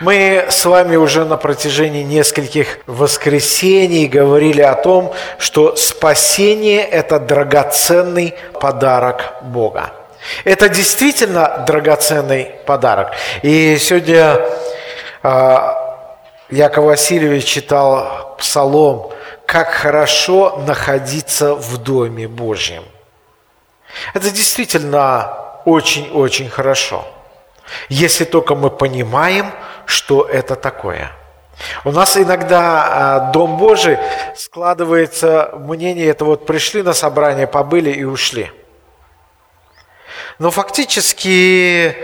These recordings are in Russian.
Мы с вами уже на протяжении нескольких воскресений говорили о том, что спасение – это драгоценный подарок Бога. Это действительно драгоценный подарок. И сегодня а, Яков Васильевич читал псалом «Как хорошо находиться в Доме Божьем». Это действительно очень-очень хорошо, если только мы понимаем, что это такое. У нас иногда а, Дом Божий складывается мнение, это вот пришли на собрание, побыли и ушли. Но фактически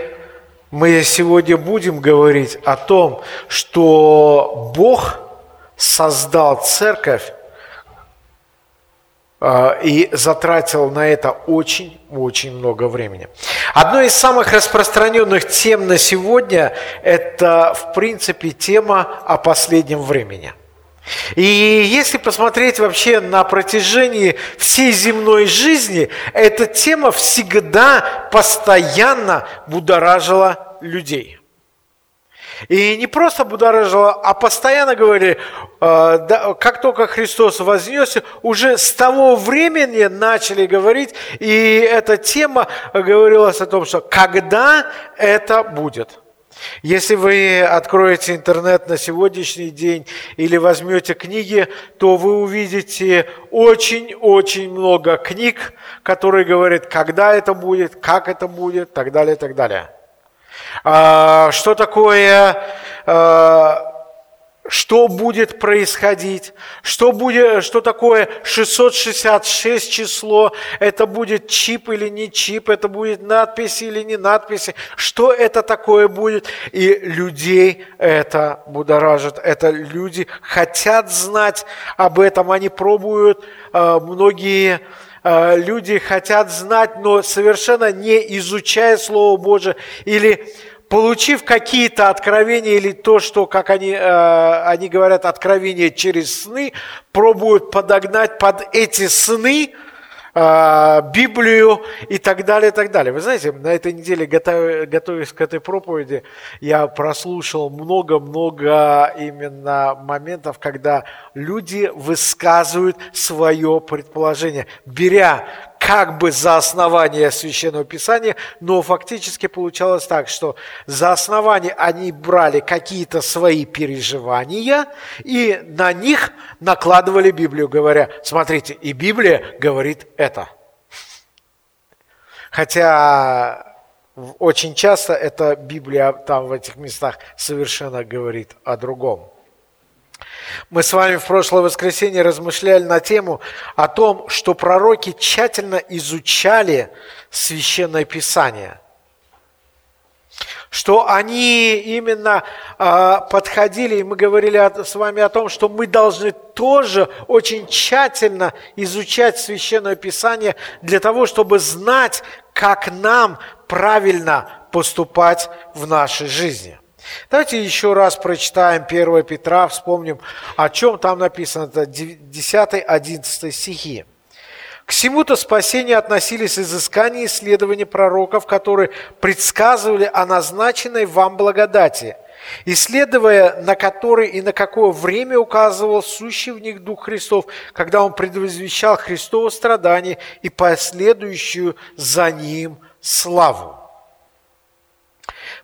мы сегодня будем говорить о том, что Бог создал церковь и затратил на это очень-очень много времени. Одной из самых распространенных тем на сегодня – это, в принципе, тема о последнем времени. И если посмотреть вообще на протяжении всей земной жизни, эта тема всегда постоянно будоражила людей – и не просто будоражило, а постоянно говорили, э, как только Христос вознесся, уже с того времени начали говорить, и эта тема говорилась о том, что когда это будет. Если вы откроете интернет на сегодняшний день или возьмете книги, то вы увидите очень-очень много книг, которые говорят, когда это будет, как это будет, так далее, так далее. А, что такое, а, что будет происходить, что, будет, что такое 666 число, это будет чип или не чип, это будет надпись или не надписи, что это такое будет. И людей это будоражит, это люди хотят знать об этом, они пробуют, а, многие люди хотят знать, но совершенно не изучая Слово Божие или получив какие-то откровения или то, что, как они, э, они говорят, откровения через сны, пробуют подогнать под эти сны – а, Библию и так далее, и так далее. Вы знаете, на этой неделе, готовясь к этой проповеди, я прослушал много-много именно моментов, когда люди высказывают свое предположение, беря как бы за основание Священного Писания, но фактически получалось так, что за основание они брали какие-то свои переживания и на них накладывали Библию, говоря, смотрите, и Библия говорит это. Хотя очень часто эта Библия там в этих местах совершенно говорит о другом. Мы с вами в прошлое воскресенье размышляли на тему о том, что пророки тщательно изучали Священное Писание – что они именно э, подходили, и мы говорили о, с вами о том, что мы должны тоже очень тщательно изучать Священное Писание для того, чтобы знать, как нам правильно поступать в нашей жизни. Давайте еще раз прочитаем 1 Петра, вспомним, о чем там написано, это 10-11 стихи. К всему-то спасению относились изыскания и исследования пророков, которые предсказывали о назначенной вам благодати, исследуя на который и на какое время указывал сущий в них Дух Христов, когда Он предвозвещал Христово страдание и последующую за Ним славу.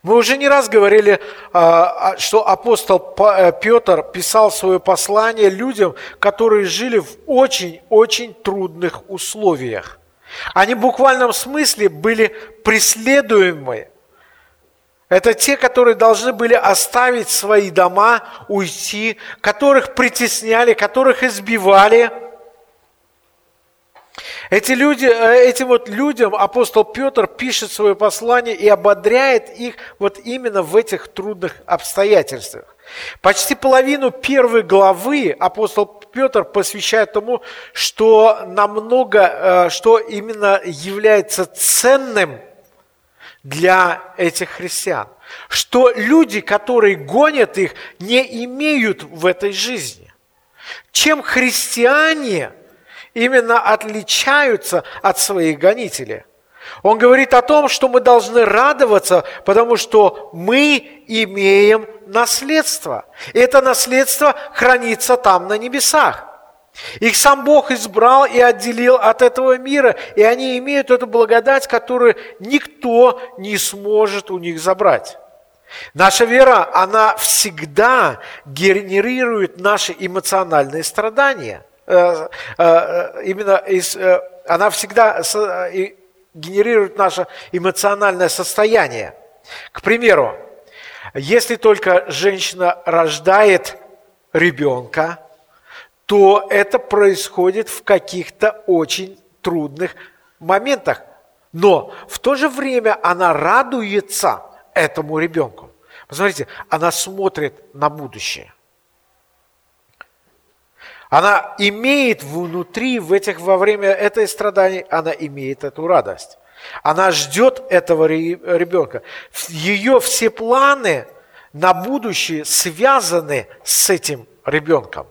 Мы уже не раз говорили, а, а, что апостол э, Петр писал свое послание людям, которые жили в очень-очень трудных условиях. Они в буквальном смысле были преследуемы. Это те, которые должны были оставить свои дома, уйти, которых притесняли, которых избивали – эти люди, э, этим вот людям апостол Петр пишет свое послание и ободряет их вот именно в этих трудных обстоятельствах. Почти половину первой главы апостол Петр посвящает тому, что намного, э, что именно является ценным для этих христиан. Что люди, которые гонят их, не имеют в этой жизни. Чем христиане – именно отличаются от своих гонителей. Он говорит о том, что мы должны радоваться, потому что мы имеем наследство. И это наследство хранится там, на небесах. Их сам Бог избрал и отделил от этого мира, и они имеют эту благодать, которую никто не сможет у них забрать. Наша вера, она всегда генерирует наши эмоциональные страдания. Э, э, именно из, э, она всегда генерирует наше эмоциональное состояние. К примеру, если только женщина рождает ребенка, то это происходит в каких-то очень трудных моментах. Но в то же время она радуется этому ребенку. Посмотрите, она смотрит на будущее. Она имеет внутри, в этих, во время этой страданий, она имеет эту радость. Она ждет этого ребенка. Ее все планы на будущее связаны с этим ребенком.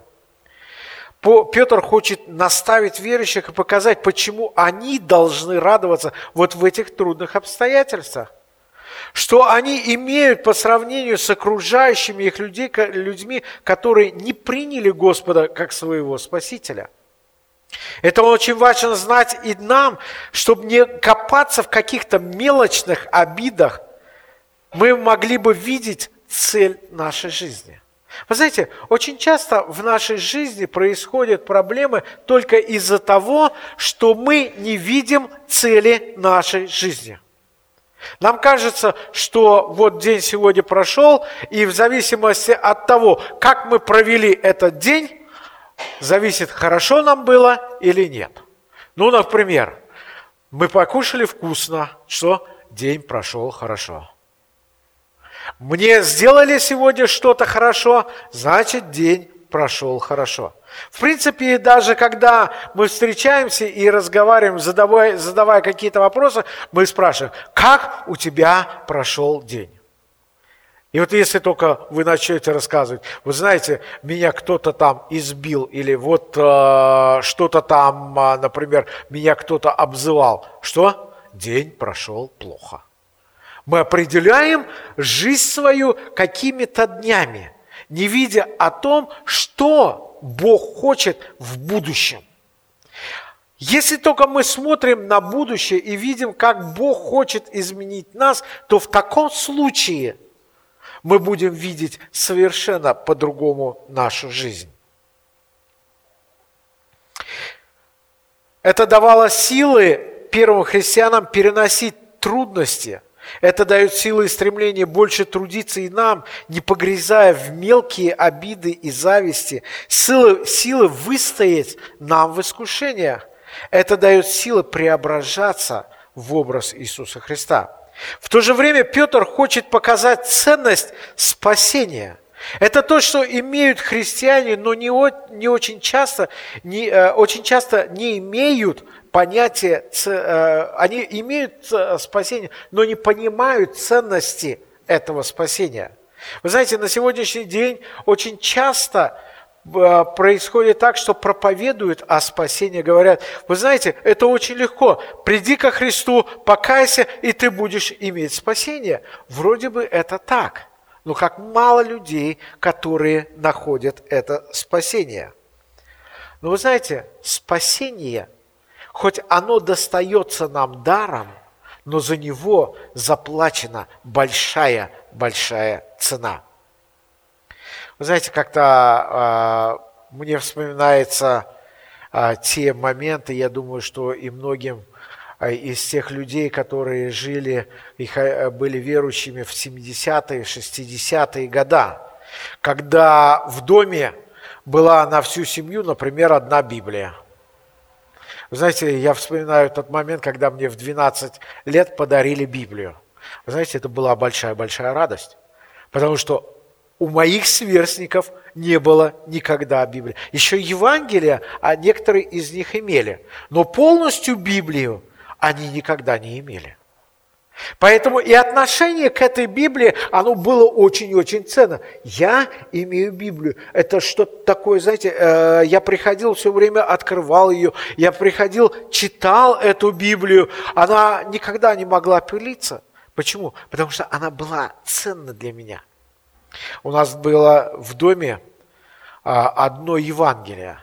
Петр хочет наставить верующих и показать, почему они должны радоваться вот в этих трудных обстоятельствах. Что они имеют по сравнению с окружающими их людей, людьми, которые не приняли Господа как своего Спасителя. Это очень важно знать и нам, чтобы не копаться в каких-то мелочных обидах, мы могли бы видеть цель нашей жизни – вы знаете, очень часто в нашей жизни происходят проблемы только из-за того, что мы не видим цели нашей жизни. Нам кажется, что вот день сегодня прошел, и в зависимости от того, как мы провели этот день, зависит, хорошо нам было или нет. Ну, например, мы покушали вкусно, что день прошел хорошо. Мне сделали сегодня что-то хорошо, значит день прошел хорошо. В принципе, даже когда мы встречаемся и разговариваем, задавая, задавая какие-то вопросы, мы спрашиваем, как у тебя прошел день? И вот если только вы начнете рассказывать, вы знаете, меня кто-то там избил, или вот э, что-то там, э, например, меня кто-то обзывал, что? День прошел плохо. Мы определяем жизнь свою какими-то днями, не видя о том, что Бог хочет в будущем. Если только мы смотрим на будущее и видим, как Бог хочет изменить нас, то в таком случае мы будем видеть совершенно по-другому нашу жизнь. Это давало силы первым христианам переносить трудности, это дает силы и стремление больше трудиться и нам, не погрязая в мелкие обиды и зависти, силы, силы выстоять нам в искушениях. Это дает силы преображаться в образ Иисуса Христа. В то же время Петр хочет показать ценность спасения. Это то, что имеют христиане, но не, не очень часто, не, э, очень часто не имеют понятие, э, они имеют э, спасение, но не понимают ценности этого спасения. Вы знаете, на сегодняшний день очень часто э, происходит так, что проповедуют о спасении, говорят, вы знаете, это очень легко, приди ко Христу, покайся, и ты будешь иметь спасение. Вроде бы это так, но как мало людей, которые находят это спасение. Но вы знаете, спасение – Хоть оно достается нам даром, но за него заплачена большая-большая цена. Вы знаете, как-то э, мне вспоминаются э, те моменты, я думаю, что и многим э, из тех людей, которые жили и были верующими в 70-е, 60-е годы, когда в доме была на всю семью, например, одна Библия – вы знаете, я вспоминаю тот момент, когда мне в 12 лет подарили Библию. Вы знаете, это была большая-большая радость, потому что у моих сверстников не было никогда Библии. Еще Евангелия, а некоторые из них имели, но полностью Библию они никогда не имели. Поэтому и отношение к этой Библии, оно было очень-очень ценно. Я имею Библию. Это что-то такое, знаете, э, я приходил все время, открывал ее, я приходил, читал эту Библию. Она никогда не могла пылиться. Почему? Потому что она была ценна для меня. У нас было в доме а, одно Евангелие.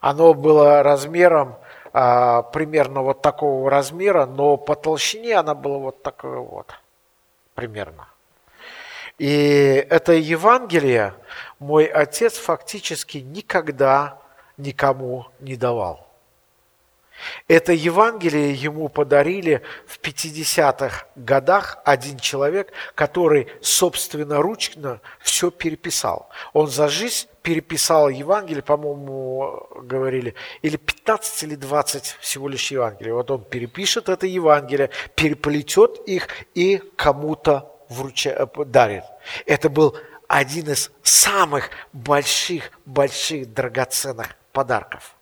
Оно было размером примерно вот такого размера, но по толщине она была вот такое вот, примерно. И это Евангелие мой отец фактически никогда никому не давал. Это Евангелие ему подарили в 50-х годах один человек, который собственноручно все переписал. Он за жизнь переписал Евангелие, по-моему, говорили, или 15 или 20 всего лишь Евангелий. Вот он перепишет это Евангелие, переплетет их и кому-то вруча... дарит. Это был один из самых больших-больших драгоценных подарков.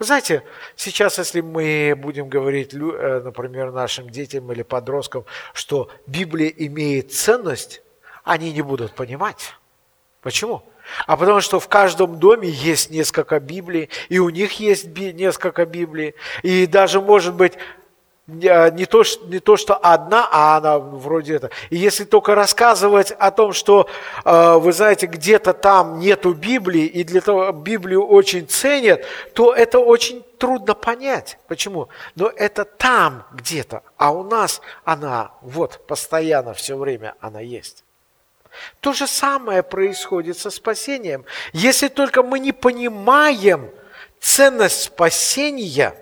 Вы знаете, сейчас, если мы будем говорить, э, например, нашим детям или подросткам, что Библия имеет ценность, они не будут понимать. Почему? А потому что в каждом доме есть несколько Библий, и у них есть несколько Библий, и даже, может быть, не то, не то, что одна, а она вроде это. И если только рассказывать о том, что, э, вы знаете, где-то там нету Библии, и для того Библию очень ценят, то это очень трудно понять. Почему? Но это там где-то, а у нас она вот постоянно все время она есть. То же самое происходит со спасением. Если только мы не понимаем ценность спасения,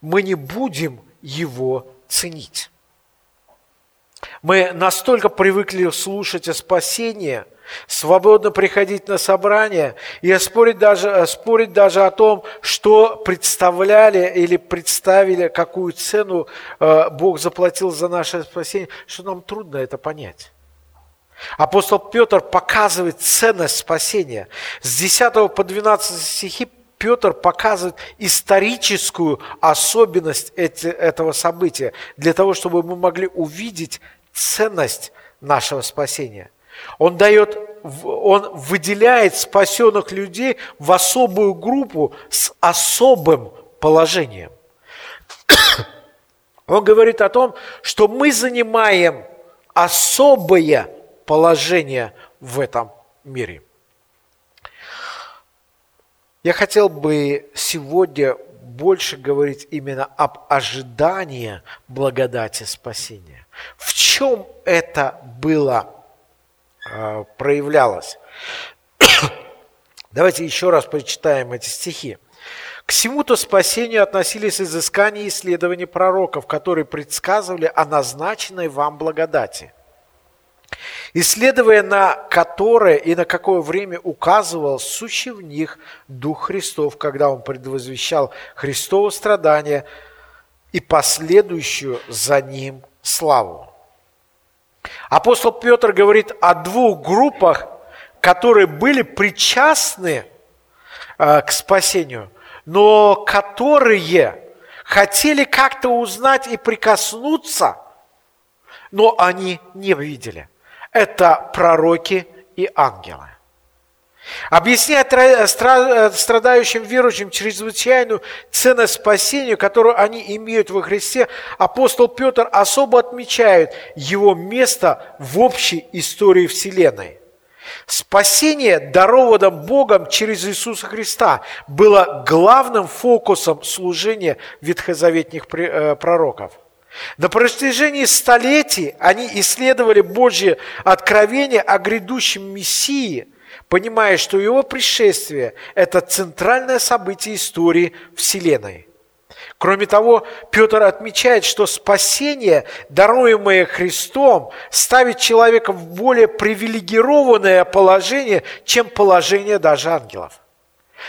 мы не будем его ценить. Мы настолько привыкли слушать о спасении, свободно приходить на собрания и спорить даже, спорить даже о том, что представляли или представили, какую цену э, Бог заплатил за наше спасение, что нам трудно это понять. Апостол Петр показывает ценность спасения. С 10 по 12 стихи Петр показывает историческую особенность этого события, для того, чтобы мы могли увидеть ценность нашего спасения. Он дает, он выделяет спасенных людей в особую группу с особым положением. Он говорит о том, что мы занимаем особое положение в этом мире – я хотел бы сегодня больше говорить именно об ожидании благодати спасения. В чем это было, э, проявлялось? Давайте еще раз прочитаем эти стихи. К всему-то спасению относились изыскания и исследования пророков, которые предсказывали о назначенной вам благодати – исследуя на которое и на какое время указывал сущий в них Дух Христов, когда Он предвозвещал Христово страдание и последующую за Ним славу. Апостол Петр говорит о двух группах, которые были причастны э, к спасению, но которые хотели как-то узнать и прикоснуться, но они не видели – это пророки и ангелы. Объясняя страдающим верующим чрезвычайную ценность спасения, которую они имеют во Христе, апостол Петр особо отмечает его место в общей истории Вселенной. Спасение, дарованное Богом через Иисуса Христа, было главным фокусом служения ветхозаветных э, пророков – на протяжении столетий они исследовали Божье откровение о грядущем Мессии, понимая, что его пришествие – это центральное событие истории Вселенной. Кроме того, Петр отмечает, что спасение, даруемое Христом, ставит человека в более привилегированное положение, чем положение даже ангелов.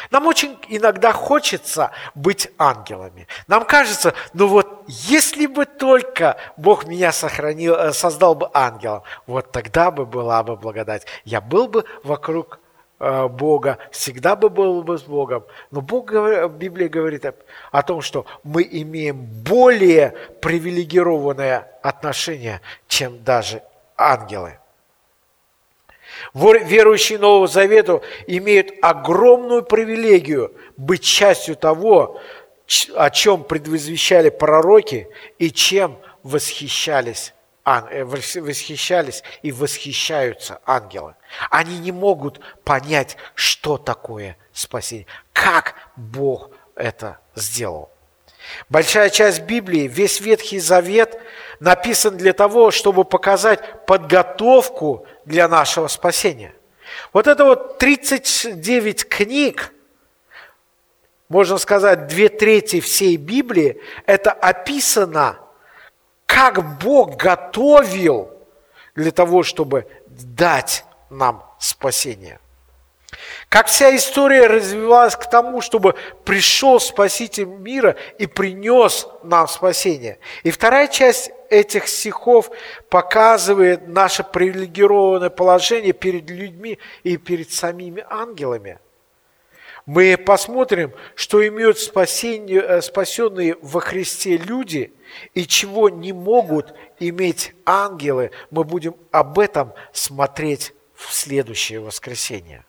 Нам очень иногда хочется быть ангелами. Нам кажется, ну вот, если бы только Бог меня сохранил, э, создал бы ангелом, вот тогда бы была бы благодать. Я был бы вокруг э, Бога, всегда бы был бы с Богом. Но Бог, Библия говорит о том, что мы имеем более привилегированное отношение, чем даже ангелы. Верующие Нового Завета имеют огромную привилегию быть частью того, о чем предвозвещали пророки и чем восхищались э, восхищались и восхищаются ангелы. Они не могут понять, что такое спасение, как Бог это сделал. Большая часть Библии, весь Ветхий Завет написан для того, чтобы показать подготовку для нашего спасения. Вот это вот 39 книг, можно сказать, две трети всей Библии, это описано, как Бог готовил для того, чтобы дать нам спасение. Как вся история развивалась к тому, чтобы пришел Спаситель мира и принес нам спасение. И вторая часть этих стихов показывает наше привилегированное положение перед людьми и перед самими ангелами. Мы посмотрим, что имеют спасение, э, спасенные во Христе люди и чего не могут иметь ангелы. Мы будем об этом смотреть в следующее воскресенье.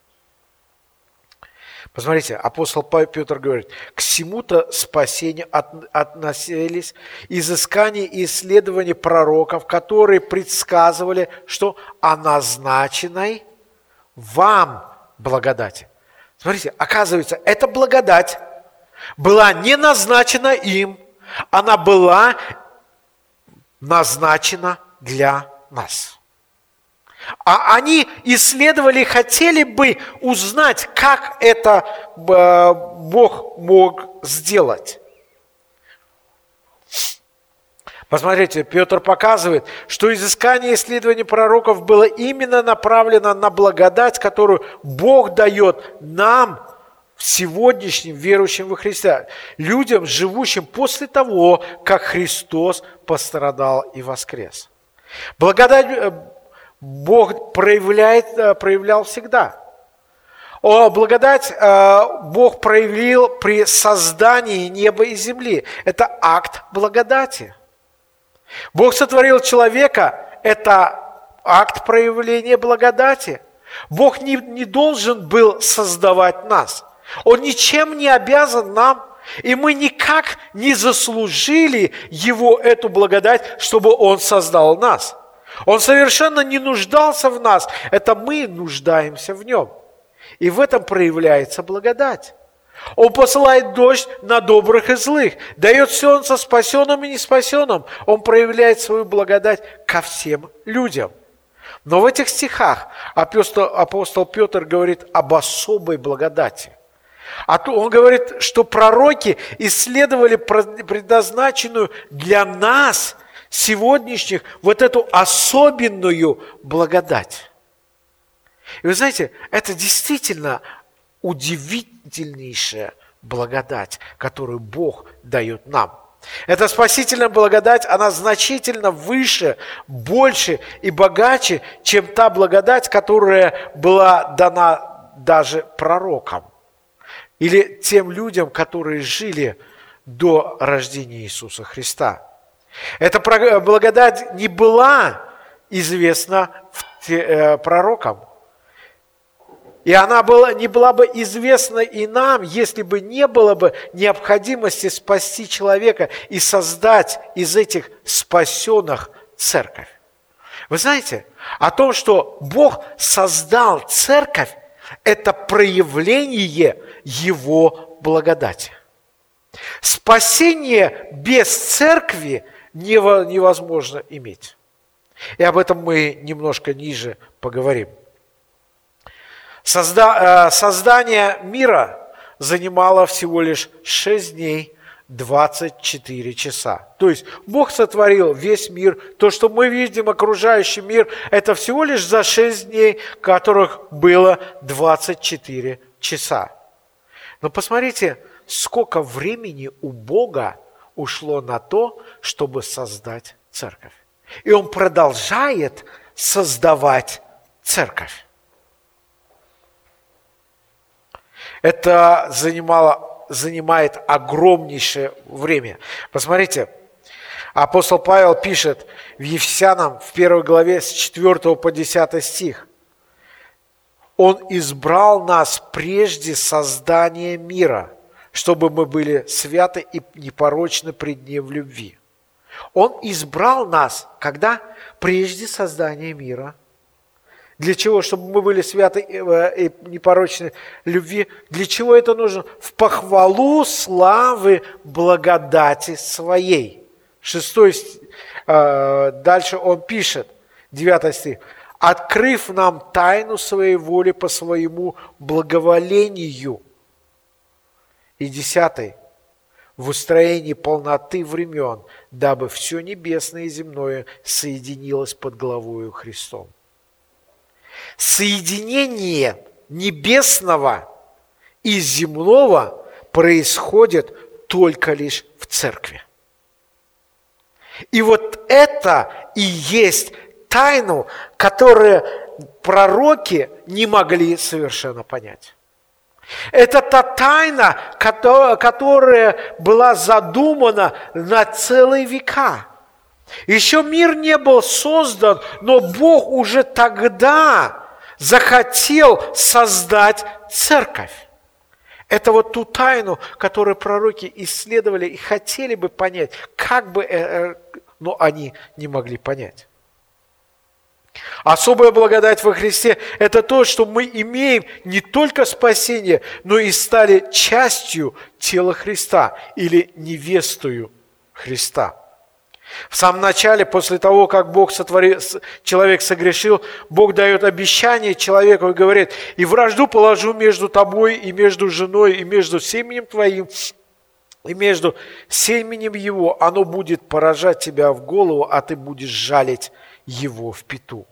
Посмотрите, апостол Петр говорит, к всему-то спасению относились изыскания и исследования пророков, которые предсказывали, что о назначенной вам благодати. Смотрите, оказывается, эта благодать была не назначена им, она была назначена для нас. А они исследовали, хотели бы узнать, как это э, Бог мог сделать. Посмотрите, Петр показывает, что изыскание исследований пророков было именно направлено на благодать, которую Бог дает нам, сегодняшним верующим во Христа, людям, живущим после того, как Христос пострадал и воскрес. Благодать э, Бог проявляет, э, проявлял всегда. О, благодать э, Бог проявил при создании неба и земли. Это акт благодати. Бог сотворил человека. Это акт проявления благодати. Бог не, не должен был создавать нас. Он ничем не обязан нам. И мы никак не заслужили Его эту благодать, чтобы Он создал нас. Он совершенно не нуждался в нас. Это мы нуждаемся в нем. И в этом проявляется благодать. Он посылает дождь на добрых и злых, дает солнце спасенным и неспасенным. Он проявляет свою благодать ко всем людям. Но в этих стихах апостол, апостол Петр говорит об особой благодати. А он говорит, что пророки исследовали предназначенную для нас сегодняшних вот эту особенную благодать. И вы знаете, это действительно удивительнейшая благодать, которую Бог дает нам. Эта спасительная благодать, она значительно выше, больше и богаче, чем та благодать, которая была дана даже пророкам или тем людям, которые жили до рождения Иисуса Христа. Эта благодать не была известна э, пророкам. И она была, не была бы известна и нам, если бы не было бы необходимости спасти человека и создать из этих спасенных церковь. Вы знаете, о том, что Бог создал церковь, это проявление Его благодати. Спасение без церкви невозможно иметь. И об этом мы немножко ниже поговорим. Созда... Э, создание мира занимало всего лишь 6 дней 24 часа. То есть Бог сотворил весь мир. То, что мы видим, окружающий мир, это всего лишь за 6 дней, которых было 24 часа. Но посмотрите, сколько времени у Бога ушло на то, чтобы создать церковь. И он продолжает создавать церковь. Это занимало, занимает огромнейшее время. Посмотрите, апостол Павел пишет в Ефесянам в первой главе с 4 по 10 стих. Он избрал нас прежде создания мира – чтобы мы были святы и непорочны пред Ним в любви. Он избрал нас, когда? Прежде создания мира. Для чего? Чтобы мы были святы и непорочны любви. Для чего это нужно? В похвалу славы благодати своей. Шестой, э, дальше он пишет, девятый стих. «Открыв нам тайну своей воли по своему благоволению». И десятый в устроении полноты времен, дабы все небесное и земное соединилось под главою Христом. Соединение небесного и земного происходит только лишь в церкви. И вот это и есть тайну, которую пророки не могли совершенно понять. Это та тайна, которая была задумана на целые века. Еще мир не был создан, но Бог уже тогда захотел создать церковь. Это вот ту тайну, которую пророки исследовали и хотели бы понять, как бы, э, э, но они не могли понять. Особая благодать во Христе – это то, что мы имеем не только спасение, но и стали частью тела Христа или невестою Христа. В самом начале, после того, как Бог сотворил, человек согрешил, Бог дает обещание человеку и говорит, «И вражду положу между тобой, и между женой, и между семенем твоим, и между семенем его оно будет поражать тебя в голову, а ты будешь жалить его в пету.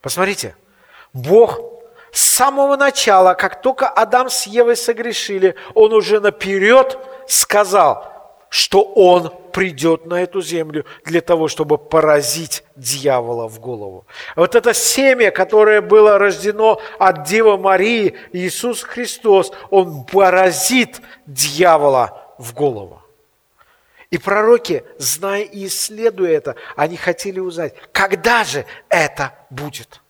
Посмотрите, Бог с самого начала, как только Адам с Евой согрешили, Он уже наперед сказал, что Он придет на эту землю для того, чтобы поразить дьявола в голову. Вот это семя, которое было рождено от Девы Марии, Иисус Христос, Он поразит дьявола в голову. И пророки, зная и исследуя это, они хотели узнать, когда же это будет.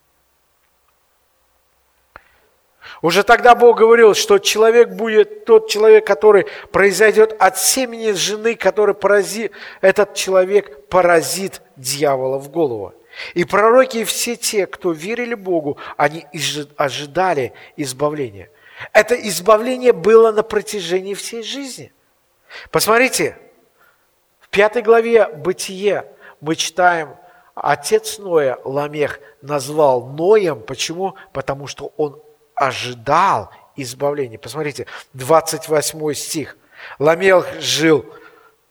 Уже тогда Бог говорил, что человек будет тот человек, который произойдет от семени жены, который поразит, этот человек поразит дьявола в голову. И пророки, и все те, кто верили Богу, они ожидали избавления. Это избавление было на протяжении всей жизни. Посмотрите, пятой главе Бытие мы читаем, отец Ноя, Ламех, назвал Ноем. Почему? Потому что он ожидал избавления. Посмотрите, 28 стих. Ламех жил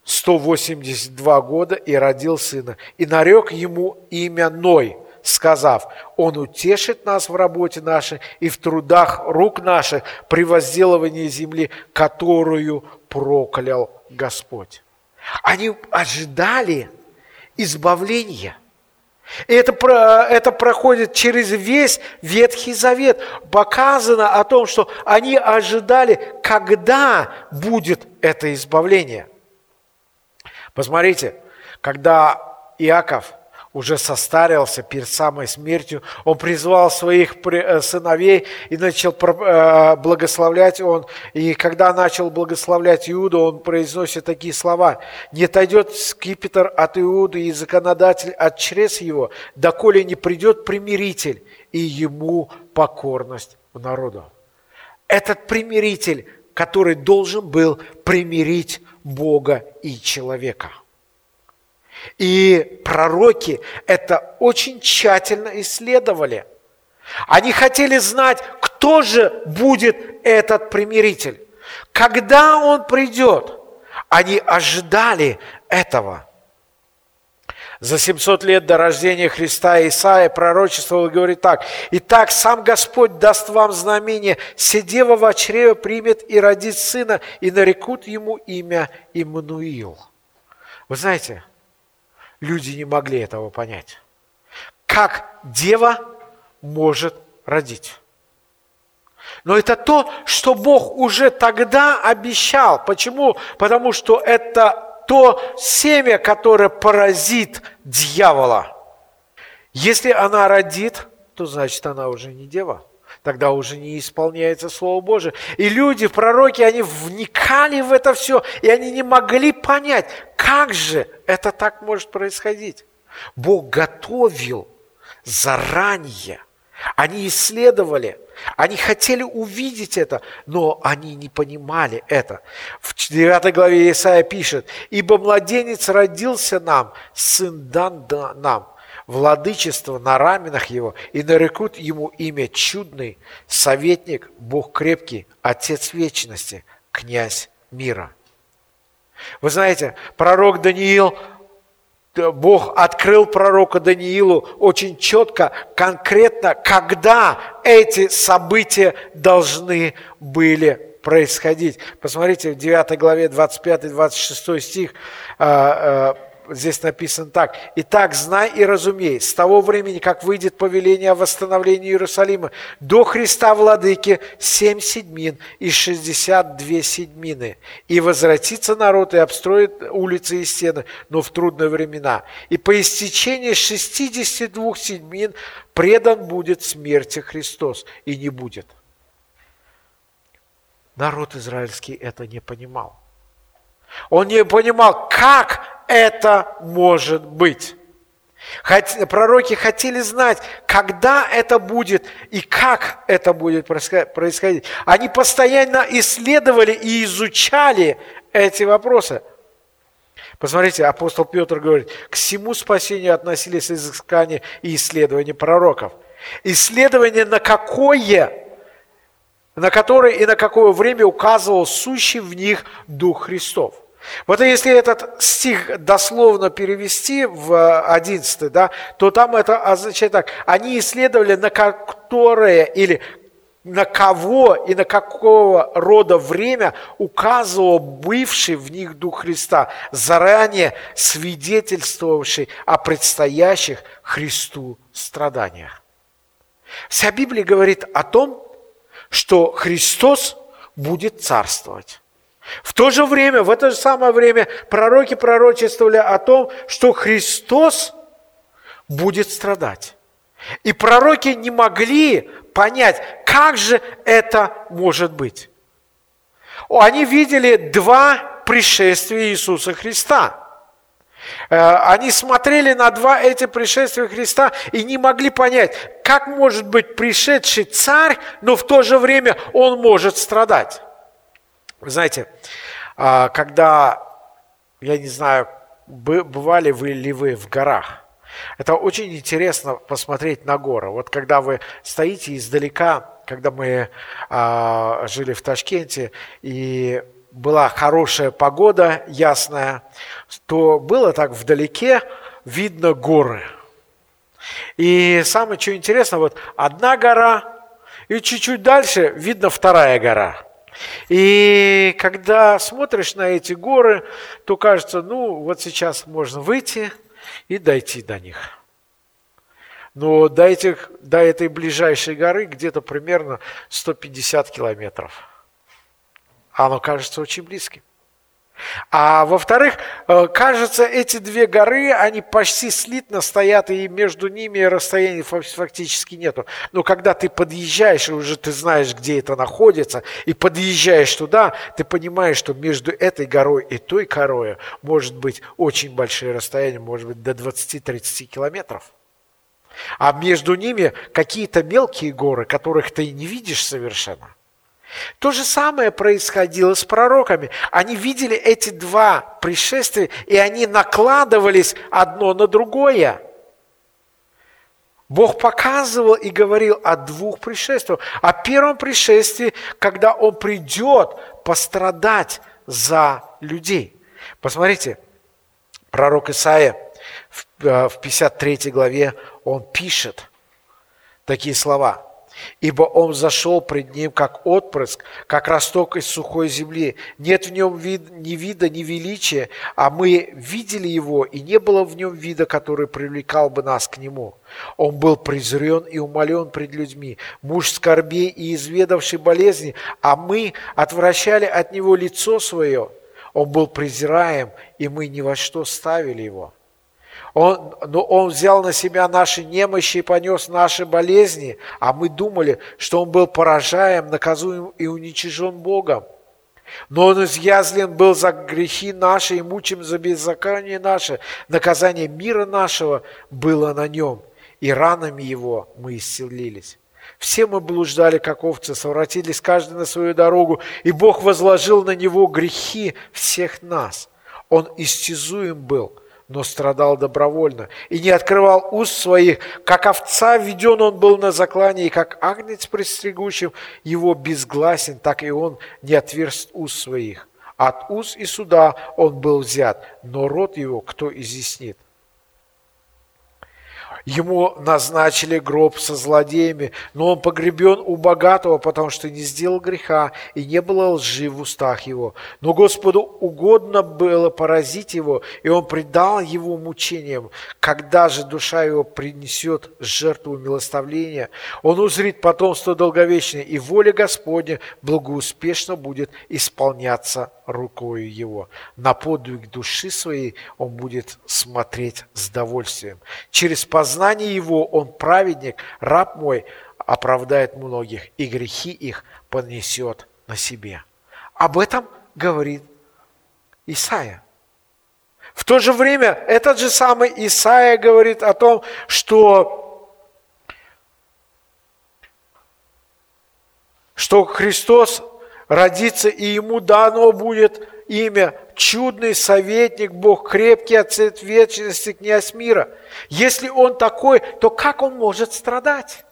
182 года и родил сына. И нарек ему имя Ной, сказав, он утешит нас в работе нашей и в трудах рук наших при возделывании земли, которую проклял Господь. Они ожидали избавления. И это, это проходит через весь Ветхий Завет. Показано о том, что они ожидали, когда будет это избавление. Посмотрите, когда Иаков – уже состарился перед самой смертью. Он призвал своих э, сыновей и начал э, благословлять он. И когда начал благословлять Иуду, он произносит такие слова. «Не отойдет скипетр от Иуды и законодатель от чрез его, доколе не придет примиритель, и ему покорность в народу». Этот примиритель, который должен был примирить Бога и человека – и пророки это очень тщательно исследовали. Они хотели знать, кто же будет этот примиритель. Когда он придет, они ожидали этого. За 700 лет до рождения Христа Исаия пророчествовал и говорит так. «Итак, сам Господь даст вам знамение, седева в чреве примет и родит сына, и нарекут ему имя Иммануил». Вы знаете, люди не могли этого понять. Как дева может родить? Но это то, что Бог уже тогда обещал. Почему? Потому что это то семя, которое поразит дьявола. Если она родит, то значит она уже не дева. Тогда уже не исполняется Слово Божие. И люди, пророки, они вникали в это все, и они не могли понять, как же это так может происходить. Бог готовил заранее. Они исследовали, они хотели увидеть это, но они не понимали это. В 9 главе Исаия пишет, «Ибо младенец родился нам, сын дан нам, владычество на раменах его, и нарекут ему имя чудный, советник, Бог крепкий, Отец вечности, князь мира». Вы знаете, пророк Даниил, Бог открыл пророка Даниилу очень четко, конкретно, когда эти события должны были происходить. Посмотрите, в 9 главе 25-26 стих а, а, здесь написано так. «Итак, знай и разумей, с того времени, как выйдет повеление о восстановлении Иерусалима, до Христа Владыки семь седьмин и шестьдесят две седьмины, и возвратится народ и обстроит улицы и стены, но в трудные времена. И по истечении шестидесяти двух седьмин предан будет смерти Христос, и не будет». Народ израильский это не понимал. Он не понимал, как это может быть. Пророки хотели знать, когда это будет и как это будет происходить. Они постоянно исследовали и изучали эти вопросы. Посмотрите, апостол Петр говорит, к всему спасению относились изыскания и исследования пророков. Исследование на какое, на которое и на какое время указывал сущий в них Дух Христов. Вот если этот стих дословно перевести в 11, да, то там это означает так. Они исследовали, на которое или на кого и на какого рода время указывал бывший в них Дух Христа, заранее свидетельствовавший о предстоящих Христу страданиях. Вся Библия говорит о том, что Христос будет царствовать. В то же время, в это же самое время пророки пророчествовали о том, что Христос будет страдать. И пророки не могли понять, как же это может быть. Они видели два пришествия Иисуса Христа. Э, они смотрели на два эти пришествия Христа и не могли понять, как может быть пришедший царь, но в то же время он может страдать. Вы знаете, а, когда, я не знаю, бывали вы ли вы в горах, это очень интересно посмотреть на горы. Вот когда вы стоите издалека, когда мы а, жили в Ташкенте, и была хорошая погода, ясная, то было так вдалеке видно горы. И самое что интересно, вот одна гора, и чуть-чуть дальше видно вторая гора – и когда смотришь на эти горы, то кажется, ну вот сейчас можно выйти и дойти до них. Но до, этих, до этой ближайшей горы где-то примерно 150 километров. Оно кажется очень близким. А во-вторых, э, кажется, эти две горы, они почти слитно стоят, и между ними расстояния фактически нету. Но когда ты подъезжаешь, и уже ты знаешь, где это находится, и подъезжаешь туда, ты понимаешь, что между этой горой и той горой может быть очень большие расстояния, может быть до 20-30 километров. А между ними какие-то мелкие горы, которых ты не видишь совершенно – то же самое происходило с пророками. Они видели эти два пришествия, и они накладывались одно на другое. Бог показывал и говорил о двух пришествиях. О первом пришествии, когда Он придет пострадать за людей. Посмотрите, пророк Исаия в 53 э, главе, он пишет такие слова – Ибо он зашел пред ним, как отпрыск, как росток из сухой земли. Нет в нем вид, ни вида, ни величия, а мы видели его, и не было в нем вида, который привлекал бы нас к нему. Он был презрен и умолен пред людьми, муж скорбей и изведавший болезни, а мы отвращали от него лицо свое. Он был презираем, и мы ни во что ставили его. Он, но Он взял на себя наши немощи и понес наши болезни, а мы думали, что Он был поражаем, наказуем и уничижен Богом. Но Он изъязлен был за грехи наши и мучим за беззаконие наше. Наказание мира нашего было на Нем, и ранами Его мы исцелились. Все мы блуждали, как овцы, совратились каждый на свою дорогу, и Бог возложил на Него грехи всех нас. Он истязуем был – но страдал добровольно и не открывал уст своих. Как овца введен он был на заклане, и как агнец пристригущим его безгласен, так и он не отверст уст своих. От уст и суда он был взят, но рот его кто изъяснит? Ему назначили гроб со злодеями, но он погребен у богатого, потому что не сделал греха, и не было лжи в устах его. Но Господу угодно было поразить его, и он предал его мучениям. Когда же душа его принесет жертву милоставления, он узрит потомство долговечное, и воля Господня благоуспешно будет исполняться рукою его. На подвиг души своей он будет смотреть с довольствием. Через познание его он праведник, раб мой, оправдает многих, и грехи их понесет на себе. Об этом говорит Исаия. В то же время этот же самый Исаия говорит о том, что что Христос родится, и ему дано будет имя чудный советник, Бог крепкий, отцет вечности, князь мира. Если он такой, то как он может страдать?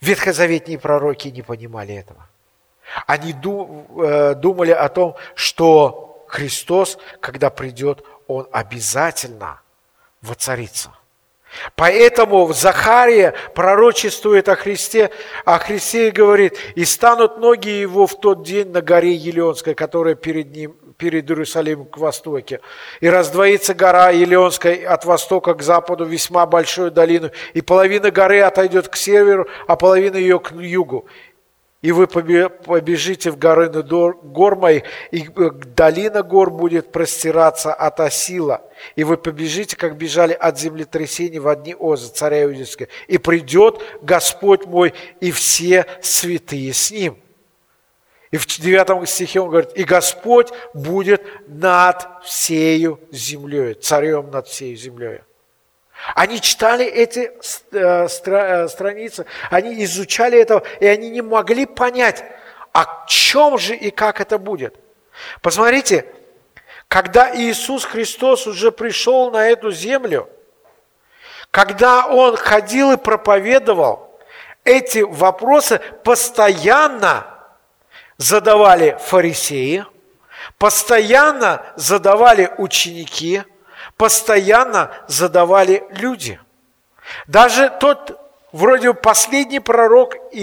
Ветхозаветные пророки не понимали этого. Они э, думали о том, что Христос, когда придет, Он обязательно воцарится – Поэтому Захария пророчествует о Христе, о Христе и говорит, «И станут ноги его в тот день на горе Елеонской, которая перед ним, перед Иерусалимом к востоке. И раздвоится гора Елеонская от востока к западу весьма большую долину, и половина горы отойдет к северу, а половина ее к югу и вы побежите в горы гор моих, и э, долина гор будет простираться от Асила, и вы побежите, как бежали от землетрясений в одни Оза, царя Иудейского, и придет Господь мой и все святые с ним. И в 9 стихе он говорит, и Господь будет над всею землей, царем над всей землей. Они читали эти э, э, страницы, они изучали это, и они не могли понять, о чем же и как это будет. Посмотрите, когда Иисус Христос уже пришел на эту землю, когда Он ходил и проповедовал, эти вопросы постоянно задавали фарисеи, постоянно задавали ученики – постоянно задавали люди. Даже тот вроде последний пророк э,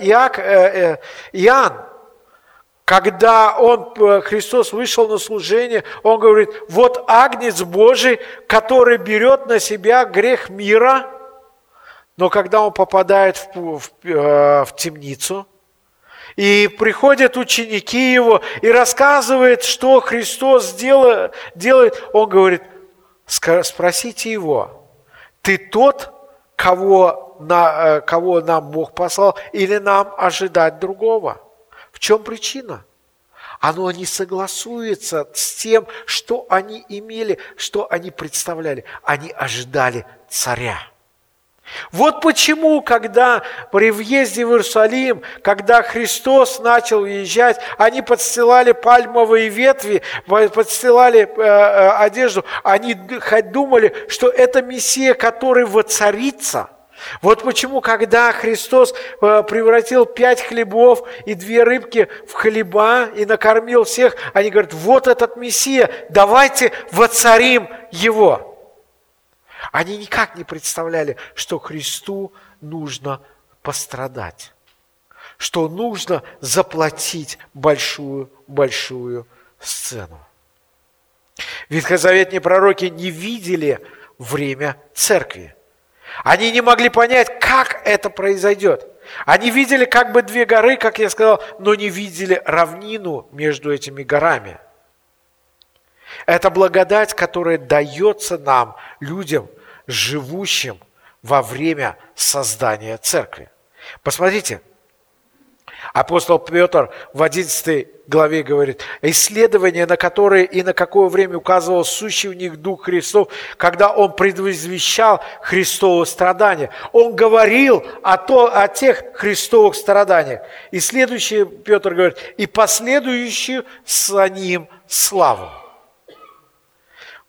Иак, э, э, Иоанн, когда он, Христос вышел на служение, он говорит, вот агнец Божий, который берет на себя грех мира, но когда он попадает в, в, в темницу, и приходят ученики его и рассказывают, что Христос делает, делает. Он говорит, спросите его, ты тот, кого, на, э, кого нам Бог послал, или нам ожидать другого? В чем причина? Оно не согласуется с тем, что они имели, что они представляли. Они ожидали царя. Вот почему, когда при въезде в Иерусалим, когда Христос начал уезжать, они подстилали пальмовые ветви, подстилали э, э, одежду, они думали, что это Мессия, который воцарится. Вот почему, когда Христос э, превратил пять хлебов и две рыбки в хлеба и накормил всех, они говорят, вот этот Мессия, давайте воцарим его. Они никак не представляли, что Христу нужно пострадать, что нужно заплатить большую-большую сцену. Ветхозаветные пророки не видели время церкви. Они не могли понять, как это произойдет. Они видели как бы две горы, как я сказал, но не видели равнину между этими горами. Это благодать, которая дается нам, людям, живущим во время создания церкви. Посмотрите, апостол Петр в 11 главе говорит, исследования, на которые и на какое время указывал сущий в них Дух Христов, когда Он предвозвещал Христово страдания. Он говорил о, то, о тех Христовых страданиях. И следующее, Петр говорит, и последующую за Ним славу.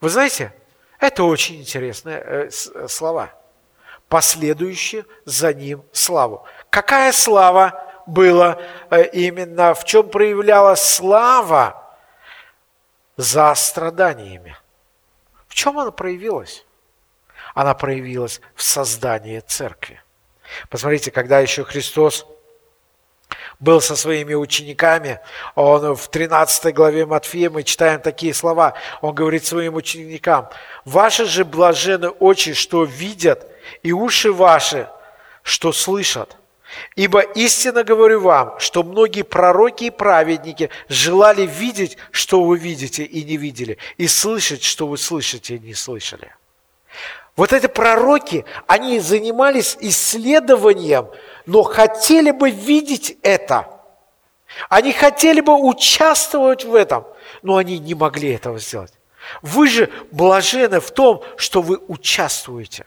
Вы знаете, это очень интересные э, э, слова. Последующие за Ним славу. Какая слава было э, именно, в чем проявлялась слава за страданиями. В чем она проявилась? Она проявилась в создании церкви. Посмотрите, когда еще Христос был со своими учениками, он в 13 главе Матфея, мы читаем такие слова, он говорит своим ученикам, «Ваши же блажены очи, что видят, и уши ваши, что слышат». Ибо истинно говорю вам, что многие пророки и праведники желали видеть, что вы видите и не видели, и слышать, что вы слышите и не слышали. Вот эти пророки, они занимались исследованием, но хотели бы видеть это. Они хотели бы участвовать в этом, но они не могли этого сделать. Вы же блажены в том, что вы участвуете.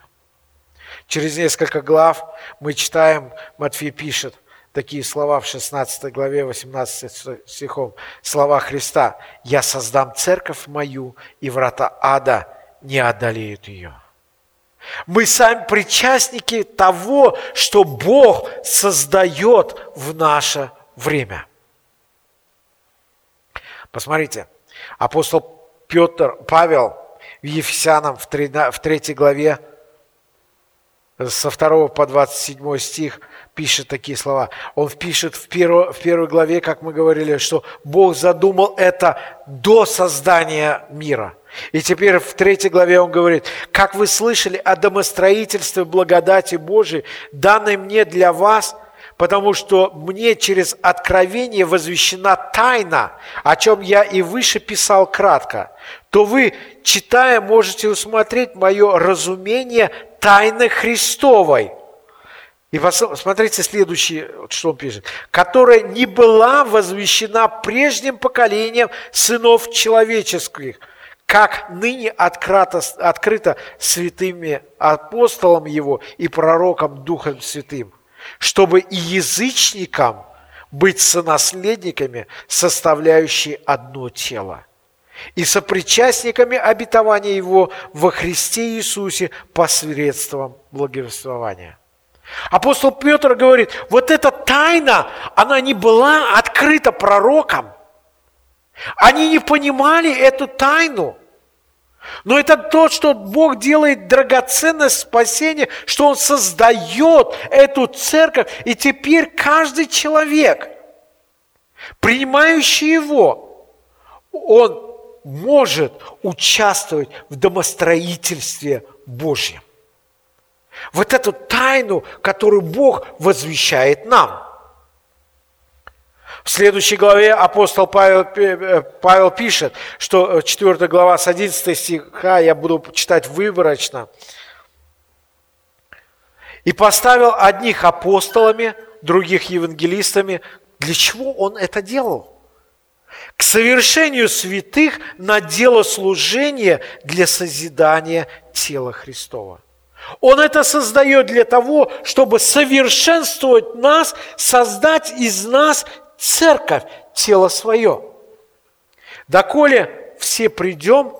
Через несколько глав мы читаем, Матфей пишет такие слова в 16 главе, 18 стихом, слова Христа. «Я создам церковь мою, и врата ада не одолеют ее». Мы сами причастники того, что Бог создает в наше время. Посмотрите, апостол Петр, Павел в Ефесянам в 3 главе со 2 по 27 стих пишет такие слова. Он пишет в, перво, в первой главе, как мы говорили, что Бог задумал это до создания мира. И теперь в третьей главе он говорит, как вы слышали о домостроительстве благодати Божией, данной мне для вас – потому что мне через откровение возвещена тайна, о чем я и выше писал кратко, то вы, читая, можете усмотреть мое разумение тайны Христовой. И посмотрите следующее, что он пишет. Которая не была возвещена прежним поколением сынов человеческих, как ныне открыто, открыто святыми апостолом его и пророком Духом Святым чтобы и язычникам быть сонаследниками, составляющие одно тело, и сопричастниками обетования Его во Христе Иисусе посредством благовествования. Апостол Петр говорит, вот эта тайна, она не была открыта пророкам. Они не понимали эту тайну. Но это то, что Бог делает драгоценность спасения, что Он создает эту церковь, и теперь каждый человек, принимающий Его, он может участвовать в домостроительстве Божьем. Вот эту тайну, которую Бог возвещает нам – в следующей главе апостол Павел, э, Павел пишет, что 4 э, глава с 11 стиха, я буду читать выборочно. «И поставил одних апостолами, других евангелистами». Для чего он это делал? К совершению святых на дело служения для созидания тела Христова. Он это создает для того, чтобы совершенствовать нас, создать из нас церковь, тело свое. Доколе все придем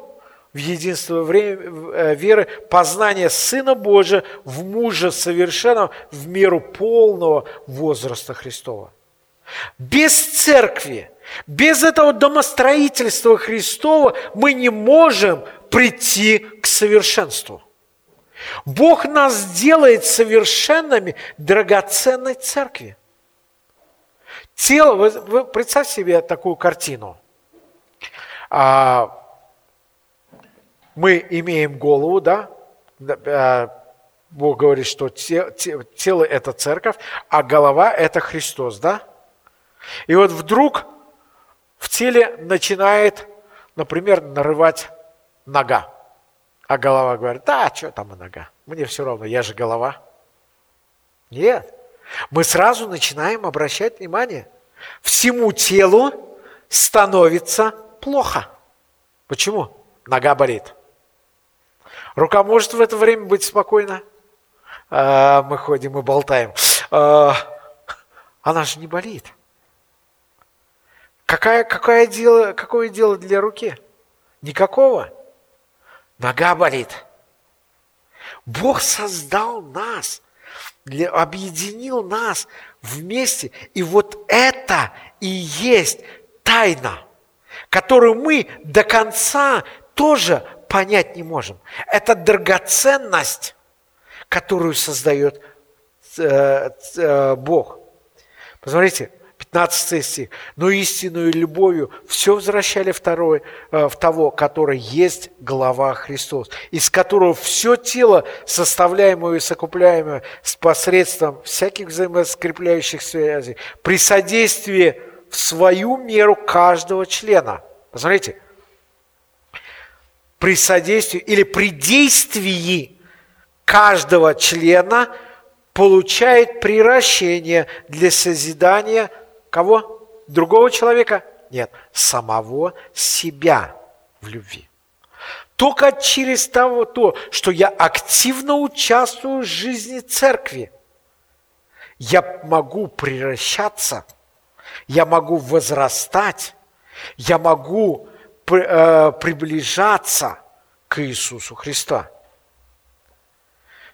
в единство э, веры, познание Сына Божия в мужа совершенного в меру полного возраста Христова. Без церкви, без этого домостроительства Христова мы не можем прийти к совершенству. Бог нас делает совершенными драгоценной церкви. Тело, вы, вы представьте себе такую картину. А, мы имеем голову, да? А, Бог говорит, что те, те, тело – это церковь, а голова – это Христос, да? И вот вдруг в теле начинает например, нарывать нога. А голова говорит, да, что там и нога, мне все равно, я же голова. Нет, мы сразу начинаем обращать внимание. Всему телу становится плохо. Почему? Нога болит. Рука может в это время быть спокойна. А, мы ходим и болтаем. А, она же не болит. Какая, какое, дело, какое дело для руки? Никакого. Нога болит. Бог создал нас, для, объединил нас вместе. И вот это и есть тайна, которую мы до конца тоже понять не можем. Это драгоценность, которую создает э, э, Бог. Посмотрите, 15 стих. «Но истинную любовью все возвращали второй, э, в того, который есть глава Христос, из которого все тело, составляемое и сокупляемое с посредством всяких взаимоскрепляющих связей, при содействии в свою меру каждого члена». Посмотрите, при содействии или при действии каждого члена получает приращение для созидания Кого? Другого человека? Нет, самого себя в любви. Только через того, то, что я активно участвую в жизни церкви, я могу превращаться, я могу возрастать, я могу э, приближаться к Иисусу Христа.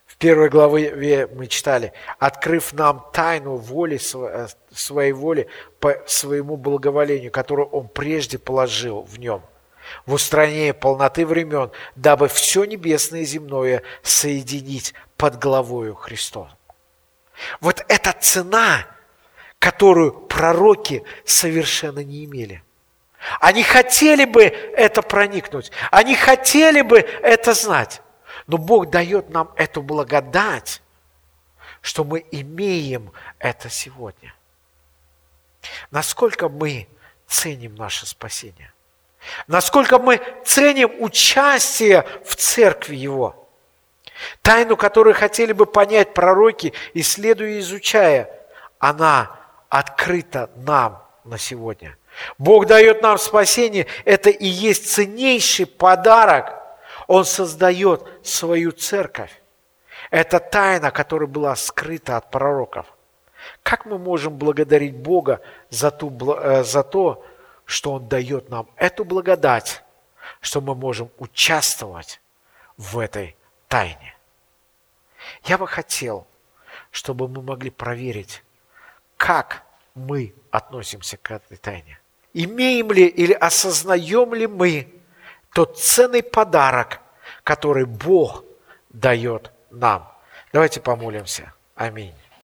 В первой главе мы читали, открыв нам тайну воли, э, своей воли по своему благоволению, которую Он прежде положил в нем, в устранение полноты времен, дабы все небесное и земное соединить под главою Христом. Вот эта цена, которую пророки совершенно не имели. Они хотели бы это проникнуть, они хотели бы это знать. Но Бог дает нам эту благодать, что мы имеем это сегодня. Насколько мы ценим наше спасение? Насколько мы ценим участие в церкви Его? Тайну, которую хотели бы понять пророки, исследуя и изучая, она открыта нам на сегодня. Бог дает нам спасение, это и есть ценнейший подарок – он создает свою церковь. Это тайна, которая была скрыта от пророков. Как мы можем благодарить Бога за, ту, э, за то, что Он дает нам эту благодать, что мы можем участвовать в этой тайне? Я бы хотел, чтобы мы могли проверить, как мы относимся к этой тайне. Имеем ли или осознаем ли мы тот ценный подарок, который Бог дает нам. Давайте помолимся. Аминь.